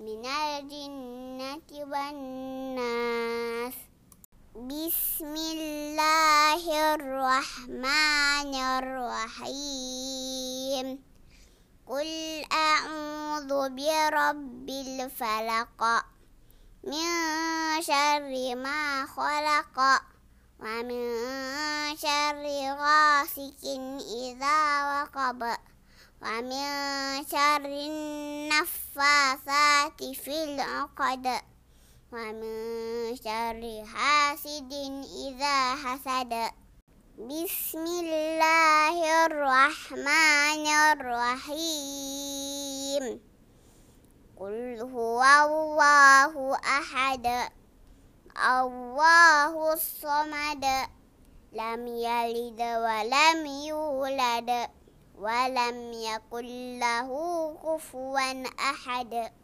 من الجنة والناس. بسم الله الرحمن الرحيم. قل أعوذ برب الفلق. من شر ما خلق. ومن شر غاسق إذا وقب. ومن شر النفاثات. في العقد ومن شر حاسد إذا حسد. بسم الله الرحمن الرحيم. قل هو الله أحد. الله الصمد. لم يلد ولم يولد. ولم يكن له كفوا أحد.